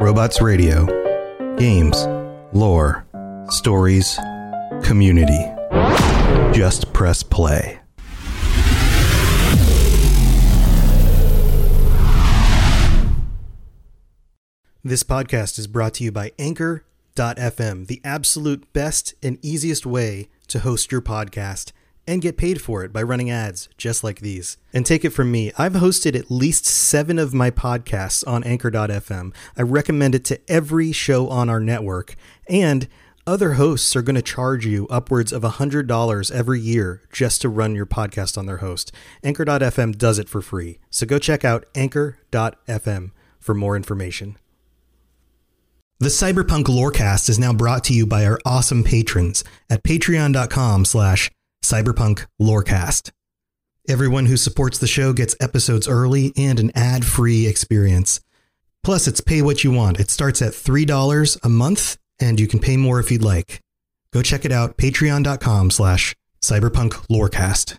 Robots Radio. Games, lore, stories, community. Just press play. This podcast is brought to you by Anchor.fm, the absolute best and easiest way to host your podcast and get paid for it by running ads just like these. And take it from me, I've hosted at least seven of my podcasts on Anchor.fm. I recommend it to every show on our network. And other hosts are going to charge you upwards of $100 every year just to run your podcast on their host. Anchor.fm does it for free. So go check out Anchor.fm for more information. The Cyberpunk Lorecast is now brought to you by our awesome patrons at patreon.com slash cyberpunk lorecast. Everyone who supports the show gets episodes early and an ad-free experience. Plus, it's pay what you want. It starts at $3 a month, and you can pay more if you'd like. Go check it out, patreon.com slash cyberpunk lorecast.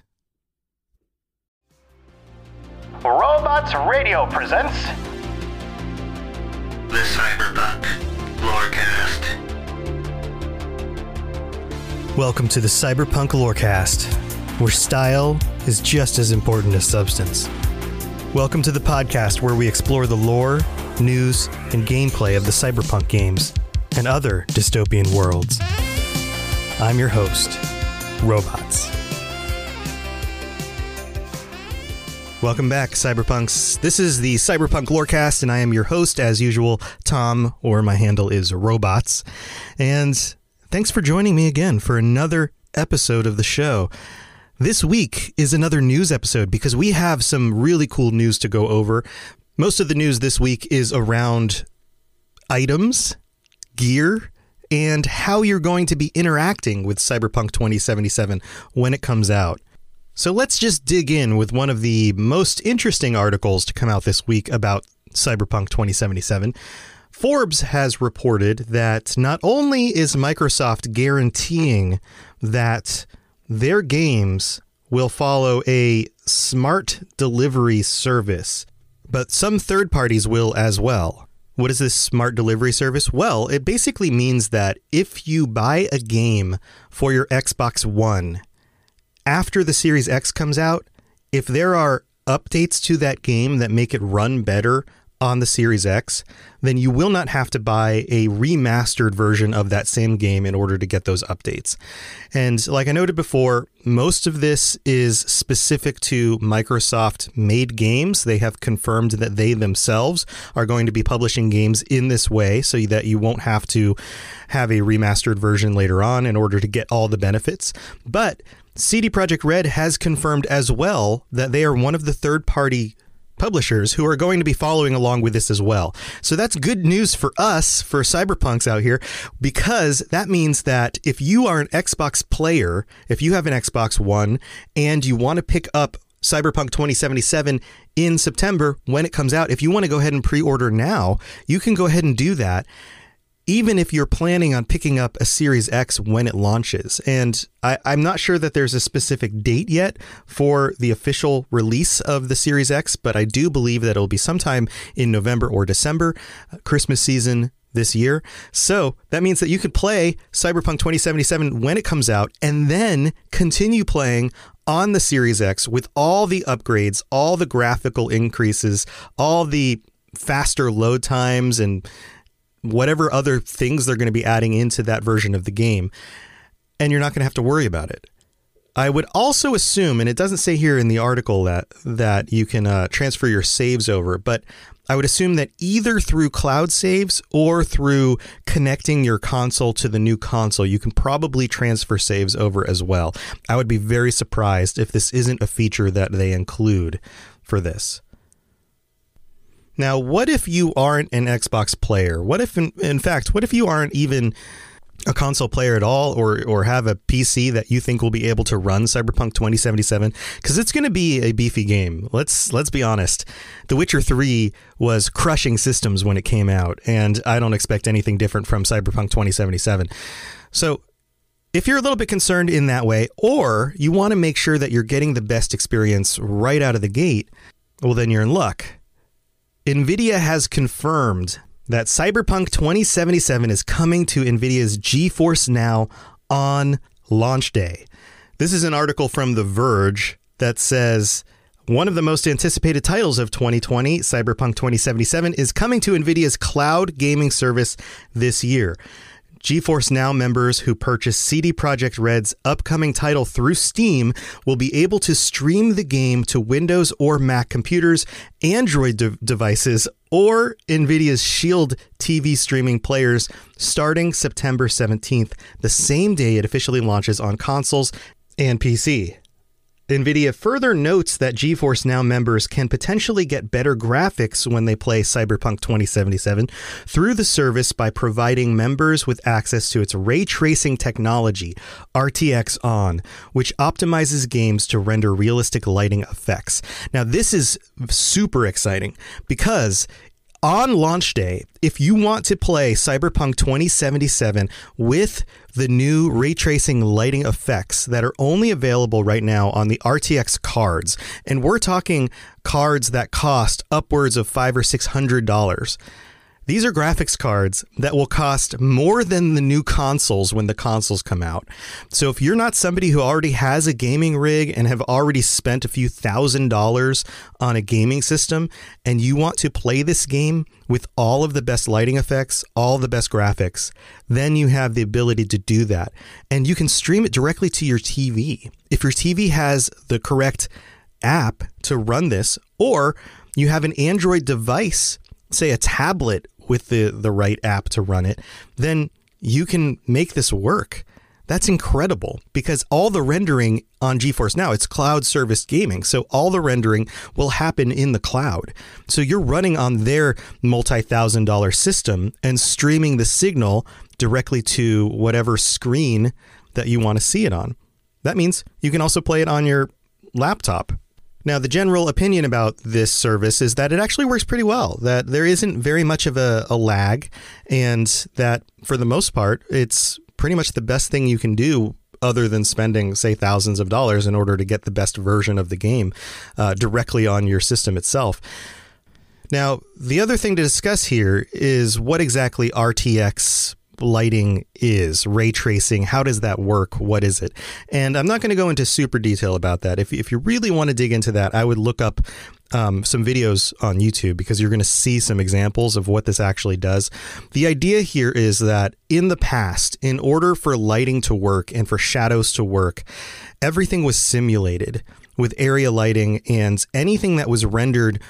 Robots Radio presents The Cyberpunk Lorecast. Welcome to the Cyberpunk Lorecast, where style is just as important as substance. Welcome to the podcast where we explore the lore, news, and gameplay of the cyberpunk games and other dystopian worlds. I'm your host, Robots. Welcome back, Cyberpunks. This is the Cyberpunk Lorecast, and I am your host, as usual, Tom, or my handle is Robots. And thanks for joining me again for another episode of the show. This week is another news episode because we have some really cool news to go over. Most of the news this week is around items, gear, and how you're going to be interacting with Cyberpunk 2077 when it comes out. So let's just dig in with one of the most interesting articles to come out this week about Cyberpunk 2077. Forbes has reported that not only is Microsoft guaranteeing that their games will follow a smart delivery service, but some third parties will as well. What is this smart delivery service? Well, it basically means that if you buy a game for your Xbox One after the Series X comes out, if there are updates to that game that make it run better on the Series X, then you will not have to buy a remastered version of that same game in order to get those updates. And like I noted before, most of this is specific to Microsoft made games. They have confirmed that they themselves are going to be publishing games in this way so that you won't have to have a remastered version later on in order to get all the benefits. But CD Projekt Red has confirmed as well that they are one of the third party publishers who are going to be following along with this as well. So that's good news for us, for cyberpunks out here, because that means that if you are an Xbox player, if you have an Xbox One and you want to pick up Cyberpunk 2077 in September when it comes out, if you want to go ahead and pre order now, you can go ahead and do that even if you're planning on picking up a Series X when it launches. And I, am not sure that there's a specific date yet for the official release of the Series X, but I do believe that it'll be sometime in November or December, uh, Christmas season this year. So that means that you could play Cyberpunk 2077 when it comes out and then continue playing on the Series X with all the upgrades, all the graphical increases, all the faster load times and whatever other things they're going to be adding into that version of the game, and you're not going to have to worry about it. I would also assume, and it doesn't say here in the article that that you can uh, transfer your saves over, but I would assume that either through cloud saves or through connecting your console to the new console, you can probably transfer saves over as well. I would be very surprised if this isn't a feature that they include for this. Now, what if you aren't an Xbox player? What if, in, in fact, what if you aren't even a console player at all or or have a PC that you think will be able to run Cyberpunk 2077 cuz it's going to be a beefy game. Let's let's be honest. The Witcher 3 was crushing systems when it came out and I don't expect anything different from Cyberpunk 2077. So if you're a little bit concerned in that way or you want to make sure that you're getting the best experience right out of the gate, well then you're in luck NVIDIA has confirmed that Cyberpunk 2077 is coming to NVIDIA's GeForce Now on launch day. This is an article from The Verge that says one of the most anticipated titles of 2020, Cyberpunk 2077, is coming to NVIDIA's cloud gaming service this year. GeForce Now members who purchase CD Projekt Red's upcoming title through Steam will be able to stream the game to Windows or Mac computers, Android de- devices, or NVIDIA's Shield TV streaming players starting September 17th, the same day it officially launches on consoles and PC. NVIDIA further notes that GeForce Now members can potentially get better graphics when they play Cyberpunk 2077 through the service by providing members with access to its ray tracing technology, RTX On, which optimizes games to render realistic lighting effects. Now, this is super exciting because on launch day, if you want to play Cyberpunk 2077 with the new ray tracing lighting effects that are only available right now on the RTX cards, and we're talking cards that cost upwards of five or six hundred dollars. These are graphics cards that will cost more than the new consoles when the consoles come out. So if you're not somebody who already has a gaming rig and have already spent a few thousand dollars on a gaming system and you want to play this game with all of the best lighting effects, all the best graphics, then you have the ability to do that. And you can stream it directly to your TV. If your TV has the correct app to run this, or you have an Android device, say a tablet with the the right app to run it, then you can make this work. That's incredible because all the rendering on GeForce Now, it's cloud service gaming. So all the rendering will happen in the cloud. So you're running on their multi thousand dollar system and streaming the signal directly to whatever screen that you want to see it on. That means you can also play it on your laptop now, the general opinion about this service is that it actually works pretty well, that there isn't very much of a, a, lag, and that for the most part, it's pretty much the best thing you can do other than spending, say, thousands of dollars in order to get the best version of the game uh, directly on your system itself. Now, the other thing to discuss here is what exactly RTX lighting is, ray tracing, how does that work? What is it? And I'm not going to go into super detail about that. If, if you really want to dig into that, I would look up um, some videos on YouTube because you're going to see some examples of what this actually does. The idea here is that in the past, in order for lighting to work and for shadows to work, everything was simulated with area lighting and anything that was rendered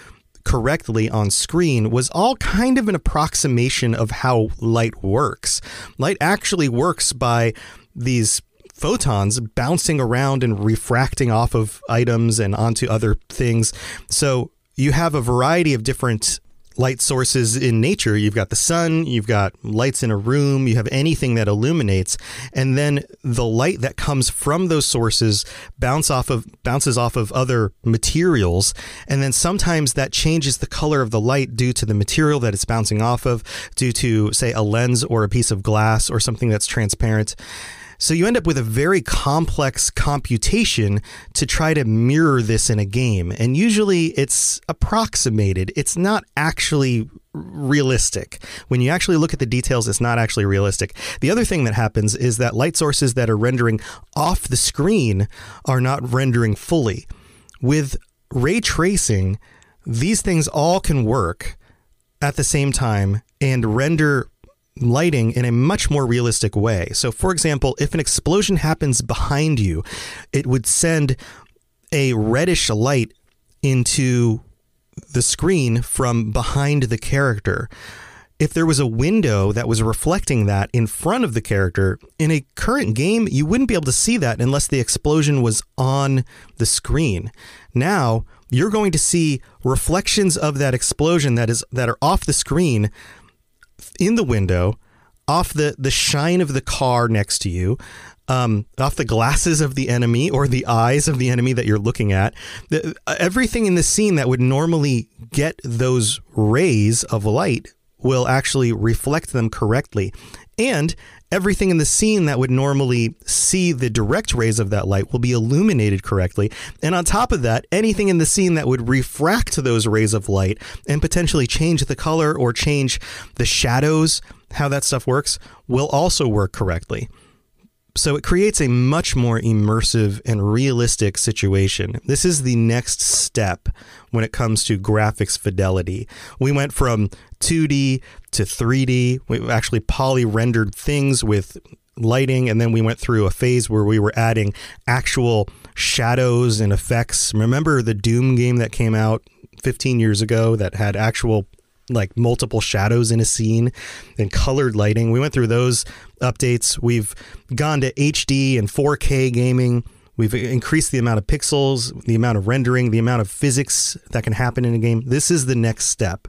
correctly on screen was all kind of an approximation of how light works. Light actually works by these photons bouncing around and refracting off of items and onto other things. So you have a variety of different light sources in nature. You've got the sun, you've got lights in a room, you have anything that illuminates, and then the light that comes from those sources bounce off of bounces off of other materials, and then sometimes that changes the color of the light due to the material that it's bouncing off of, due to say a lens or a piece of glass or something that's transparent. So you end up with a very complex computation to try to mirror this in a game. And usually it's approximated, it's not actually realistic. When you actually look at the details, it's not actually realistic. The other thing that happens is that light sources that are rendering off the screen are not rendering fully. With ray tracing, these things all can work at the same time and render lighting in a much more realistic way. So, for example, if an explosion happens behind you, it would send a reddish light into the screen from behind the character. If there was a window that was reflecting that in front of the character, in a current game, you wouldn't be able to see that unless the explosion was on the screen. Now, you're going to see reflections of that explosion that is that are off the screen in the window, off the, the shine of the car next to you, um, off the glasses of the enemy or the eyes of the enemy that you're looking at. The, everything in the scene that would normally get those rays of light will actually reflect them correctly. And everything in the scene that would normally see the direct rays of that light will be illuminated correctly. And on top of that, anything in the scene that would refract those rays of light and potentially change the color or change the shadows, how that stuff works, will also work correctly. So it creates a much more immersive and realistic situation. This is the next step when it comes to graphics fidelity. We went from 2D to 3D. We actually poly rendered things with lighting, and then we went through a phase where we were adding actual shadows and effects. Remember the Doom game that came out 15 years ago that had actual like multiple shadows in a scene and colored lighting. We went through those updates. We've gone to HD and 4K gaming. We've increased the amount of pixels, the amount of rendering, the amount of physics that can happen in a game. This is the next step.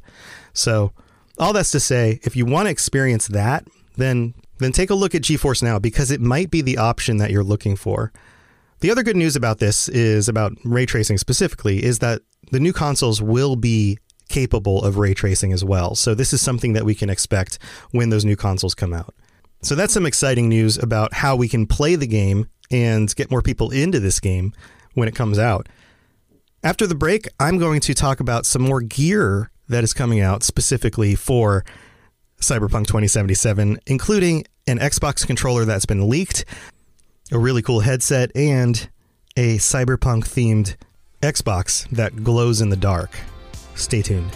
So, all that's to say, if you want to experience that, then then take a look at GeForce Now because it might be the option that you're looking for. The other good news about this is about ray tracing specifically is that the new consoles will be capable of ray tracing as well. So this is something that we can expect when those new consoles come out. So that's some exciting news about how we can play the game and get more people into this game when it comes out. After the break, I'm going to talk about some more gear that is coming out specifically for Cyberpunk 2077, including an Xbox controller that's been leaked, a really cool headset, and a cyberpunk themed Xbox that glows in the dark. Stay tuned.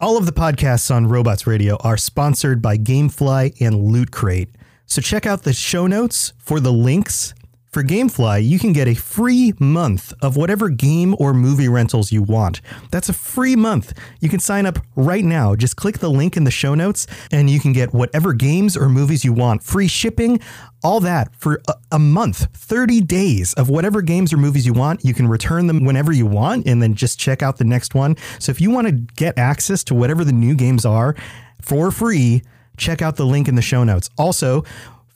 All of the podcasts on Robots Radio are sponsored by Gamefly and Loot Crate. So check out the show notes for the links. For Gamefly, you can get a free month of whatever game or movie rentals you want. That's a free month. You can sign up right now. Just click the link in the show notes and you can get whatever games or movies you want. Free shipping, all that for a, a month, 30 days of whatever games or movies you want. You can return them whenever you want and then just check out the next one. So if you want to get access to whatever the new games are for free, check out the link in the show notes. Also,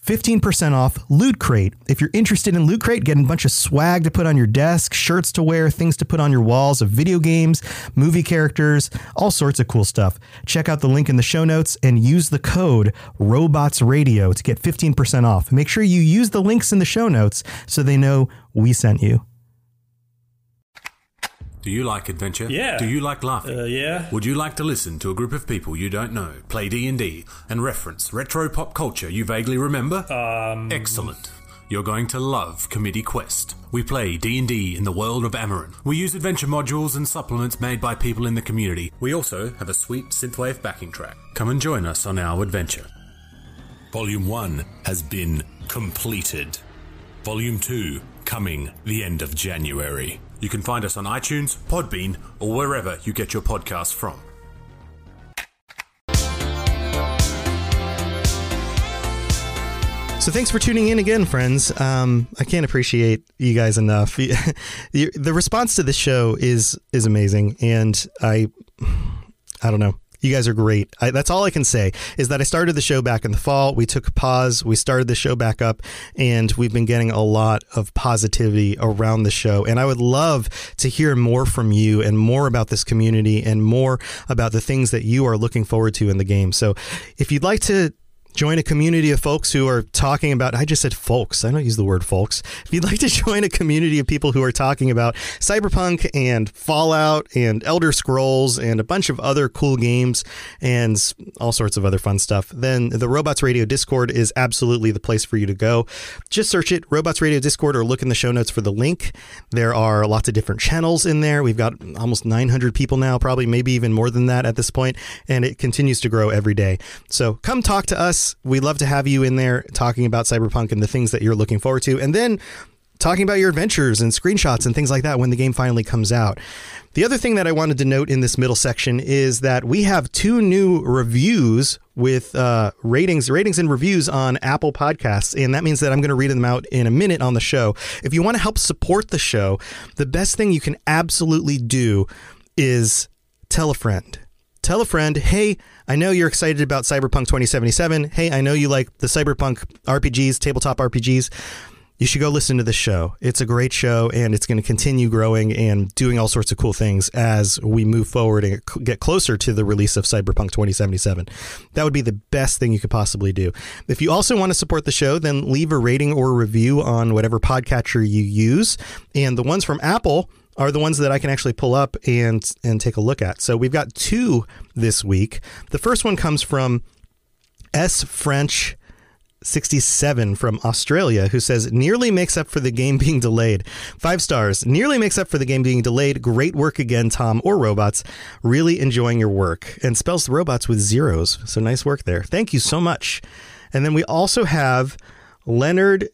15% off Loot Crate. If you're interested in Loot Crate, getting a bunch of swag to put on your desk, shirts to wear, things to put on your walls of video games, movie characters, all sorts of cool stuff. Check out the link in the show notes and use the code Robots Radio to get 15% off. Make sure you use the links in the show notes so they know we sent you. Do you like adventure? Yeah. Do you like laughing? Uh, yeah. Would you like to listen to a group of people you don't know play D&D and reference retro pop culture you vaguely remember? Um, Excellent. You're going to love Committee Quest. We play D&D in the world of Amarin. We use adventure modules and supplements made by people in the community. We also have a sweet synthwave backing track. Come and join us on our adventure. Volume 1 has been completed. Volume 2 coming the end of January. You can find us on iTunes, Podbean, or wherever you get your podcasts from. So thanks for tuning in again, friends. Um, I can't appreciate you guys enough. the response to this show is is amazing, and I I don't know. You guys are great. I, that's all I can say is that I started the show back in the fall. We took a pause. We started the show back up, and we've been getting a lot of positivity around the show. And I would love to hear more from you and more about this community and more about the things that you are looking forward to in the game. So if you'd like to join a community of folks who are talking about I just said folks. I don't use the word folks. If you'd like to join a community of people who are talking about Cyberpunk and Fallout and Elder Scrolls and a bunch of other cool games and all sorts of other fun stuff, then the Robots Radio Discord is absolutely the place for you to go. Just search it, Robots Radio Discord, or look in the show notes for the link. There are lots of different channels in there. We've got almost 900 people now, probably maybe even more than that at this point, and it continues to grow every day. So come talk to us. We love to have you in there talking about Cyberpunk and the things that you're looking forward to. And then talking about your adventures and screenshots and things like that when the game finally comes out. The other thing that I wanted to note in this middle section is that we have two new reviews with uh, ratings, ratings and reviews on Apple Podcasts, and that means that I'm going to read them out in a minute on the show. If you want to help support the show, the best thing you can absolutely do is tell a friend. Tell a friend, hey, I know you're excited about Cyberpunk 2077. Hey, I know you like the Cyberpunk RPGs, tabletop RPGs you should go listen to the show. It's a great show and it's going to continue growing and doing all sorts of cool things as we move forward and get closer to the release of Cyberpunk 2077. That would be the best thing you could possibly do. If you also want to support the show, then leave a rating or review on whatever podcatcher you use. And the ones from Apple, are the ones that I can actually pull up and and take a look at. So we've got two this week. The first one comes from S French 67 from Australia who says nearly makes up for the game being delayed. Five stars. Nearly makes up for the game being delayed. Great work again, Tom or robots. Really enjoying your work. And spells the robots with zeros. So nice work there. Thank you so much. And then we also have Leonard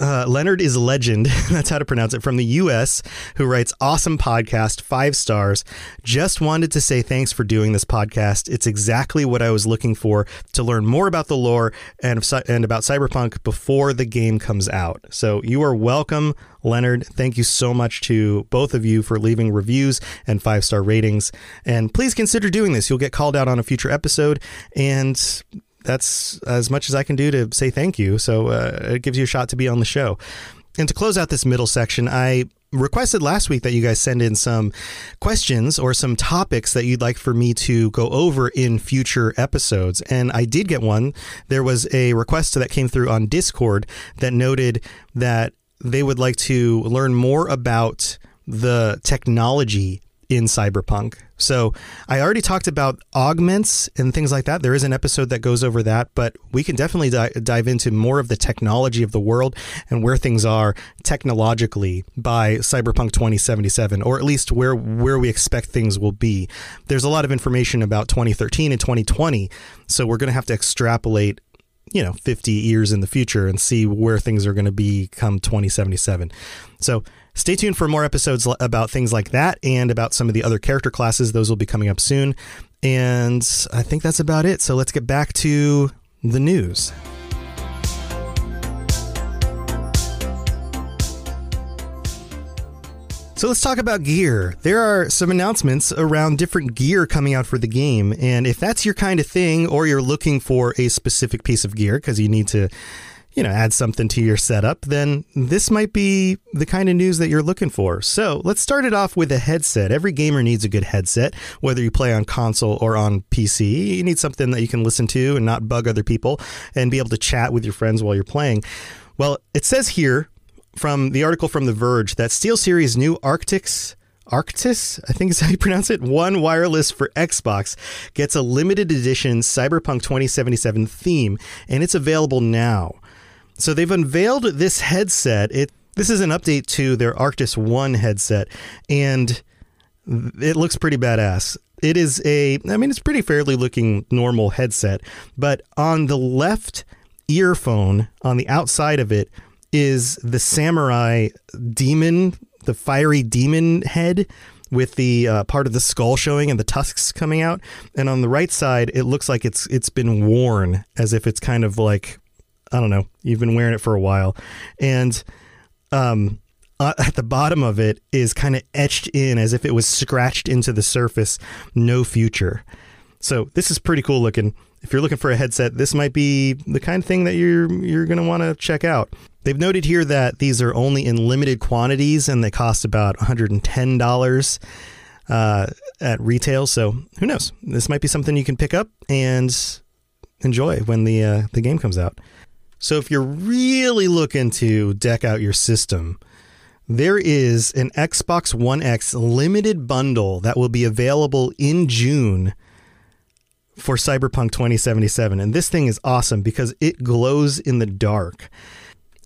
uh, Leonard is legend. That's how to pronounce it from the U.S. Who writes awesome podcast, five stars. Just wanted to say thanks for doing this podcast. It's exactly what I was looking for to learn more about the lore and and about Cyberpunk before the game comes out. So you are welcome, Leonard. Thank you so much to both of you for leaving reviews and five star ratings. And please consider doing this. You'll get called out on a future episode and that's as much as I can do to say thank you. So uh, it gives you a shot to be on the show. And to close out this middle section, I requested last week that you guys send in some questions or some topics that you'd like for me to go over in future episodes. And I did get one. There was a request that came through on Discord that noted that they would like to learn more about the technology in Cyberpunk. So I already talked about augments and things like that. There is an episode that goes over that, but we can definitely di- dive into more of the technology of the world and where things are technologically by Cyberpunk 2077, or at least where where we expect things will be. There's a lot of information about 2013 and 2020, so we're going to have to extrapolate you know 50 years in the future and see where things are going to be come 2077 so Stay tuned for more episodes about things like that and about some of the other character classes. Those will be coming up soon. And I think that's about it. So let's get back to the news. So let's talk about gear. There are some announcements around different gear coming out for the game. And if that's your kind of thing, or you're looking for a specific piece of gear because you need to you know, add something to your setup, then this might be the kind of news that you're looking for. So let's start it off with a headset. Every gamer needs a good headset, whether you play on console or on PC. You need something that you can listen to and not bug other people and be able to chat with your friends while you're playing. Well, it says here from the article from The Verge that SteelSeries' new Arctis Arctis, I think is how you pronounce it, One Wireless for Xbox gets a limited edition Cyberpunk 2077 theme, and it's available now. So they've unveiled this headset. It this is an update to their Arctis One headset, and it looks pretty badass. It is a, I mean, it's pretty fairly looking normal headset, but on the left earphone, on the outside of it, is the samurai demon, the fiery demon head with the uh, part of the skull showing and the tusks coming out. And on the right side, it looks like it's it's been worn, as if it's kind of like I don't know. You've been wearing it for a while, and um, uh, at the bottom of it is kind of etched in as if it was scratched into the surface. No future. So this is pretty cool looking. If you're looking for a headset, this might be the kind of thing that you're you're going to want to check out. They've noted here that these are only in limited quantities and they cost about $110 uh, at retail. So who knows? This might be something you can pick up and enjoy when the uh, the game comes out. So if you're really looking to deck out your system, there is an Xbox One X limited bundle that will be available in June for Cyberpunk 2077. And this thing is awesome because it glows in the dark.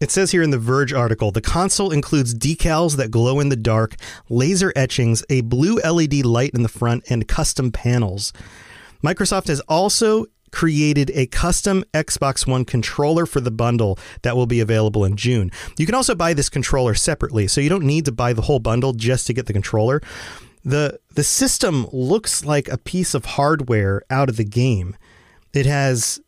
It says here in the Verge article the console includes decals that glow in the dark, laser etchings, a blue LED light in the front, and custom panels. Microsoft has also created a custom Xbox One controller for the bundle that will be available in June. You can also buy this controller separately, so you don't need to buy the whole bundle just to get the controller. The the system looks like a piece of hardware out of the game. It has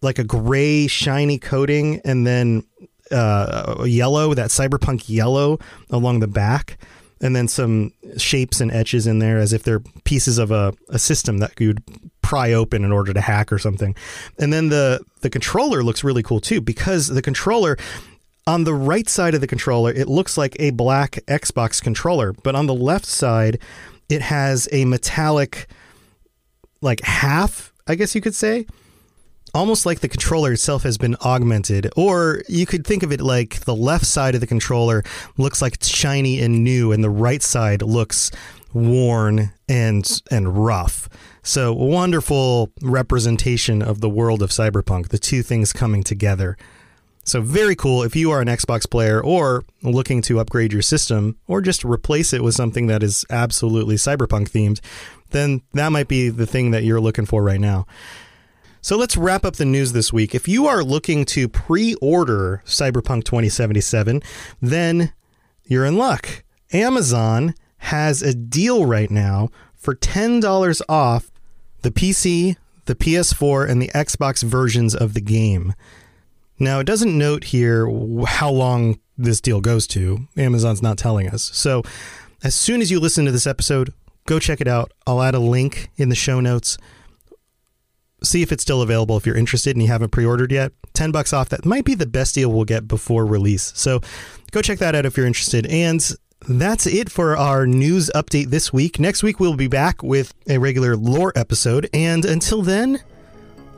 like a gray shiny coating and then uh, yellow, that cyberpunk yellow along the back and then some shapes and etches in there as if they're pieces of a, a system that you'd pry open in order to hack or something. And then the the controller looks really cool too because the controller On the right side of the controller, it looks like a black Xbox controller, but on the left side, it has a metallic, like half, I guess you could say. Almost like the controller itself has been augmented, or you could think of it like the left side of the controller looks like it's shiny and new, and the right side looks worn and and rough. So wonderful representation of the world of cyberpunk, the two things coming together. So very cool if you are an Xbox player or looking to upgrade your system or just replace it with something that is absolutely cyberpunk themed, then that might be the thing that you're looking for right now. So let's wrap up the news this week. If you are looking to pre-order Cyberpunk 2077, then you're in luck. Amazon has a deal right now for $10 off the PC, the PS4, and the Xbox versions of the game. Now, it doesn't note here how long this deal goes to. Amazon's not telling us. So, as soon as you listen to this episode, go check it out. I'll add a link in the show notes. See if it's still available if you're interested and you haven't pre-ordered yet. 10 bucks off. That might be the best deal we'll get before release. So, go check that out if you're interested. And that's it for our news update this week. Next week, we'll be back with a regular lore episode. And until then,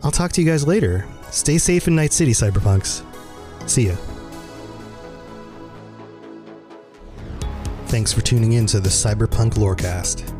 I'll talk to you guys later. Stay safe in Night City, Cyberpunks. See ya. Thanks for tuning in to the Cyberpunk Lorecast.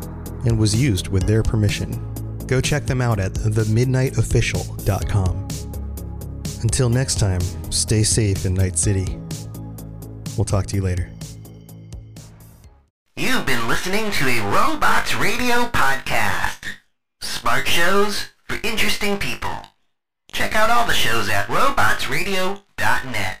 and was used with their permission. Go check them out at themidnightofficial.com. Until next time, stay safe in Night City. We'll talk to you later. You've been listening to a Robots Radio podcast. Smart shows for interesting people. Check out all the shows at robotsradio.net.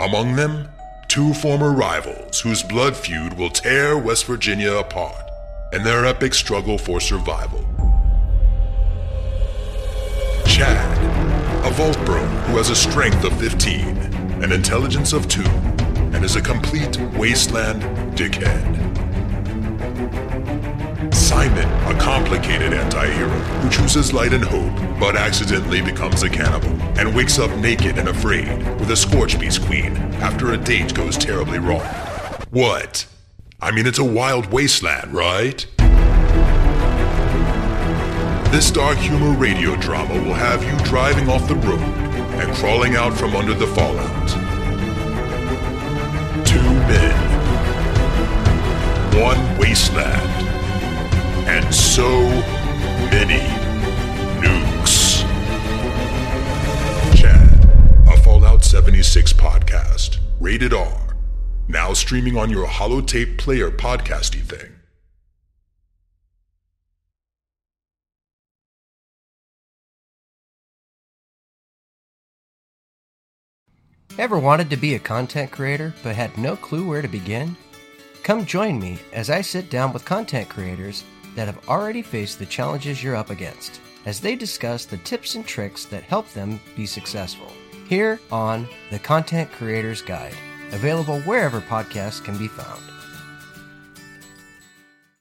Among them, two former rivals whose blood feud will tear West Virginia apart in their epic struggle for survival. Chad, a vault who has a strength of 15, an intelligence of 2, and is a complete wasteland dickhead. Simon, a complicated anti-hero who chooses light and hope, but accidentally becomes a cannibal and wakes up naked and afraid with a Scorch Beast Queen after a date goes terribly wrong. What? I mean, it's a wild wasteland, right? This dark humor radio drama will have you driving off the road and crawling out from under the fallout. Two men, one wasteland, rated R, now streaming on your holotape player podcasty thing. Ever wanted to be a content creator but had no clue where to begin? Come join me as I sit down with content creators that have already faced the challenges you're up against as they discuss the tips and tricks that help them be successful. Here on The Content Creator's Guide, available wherever podcasts can be found.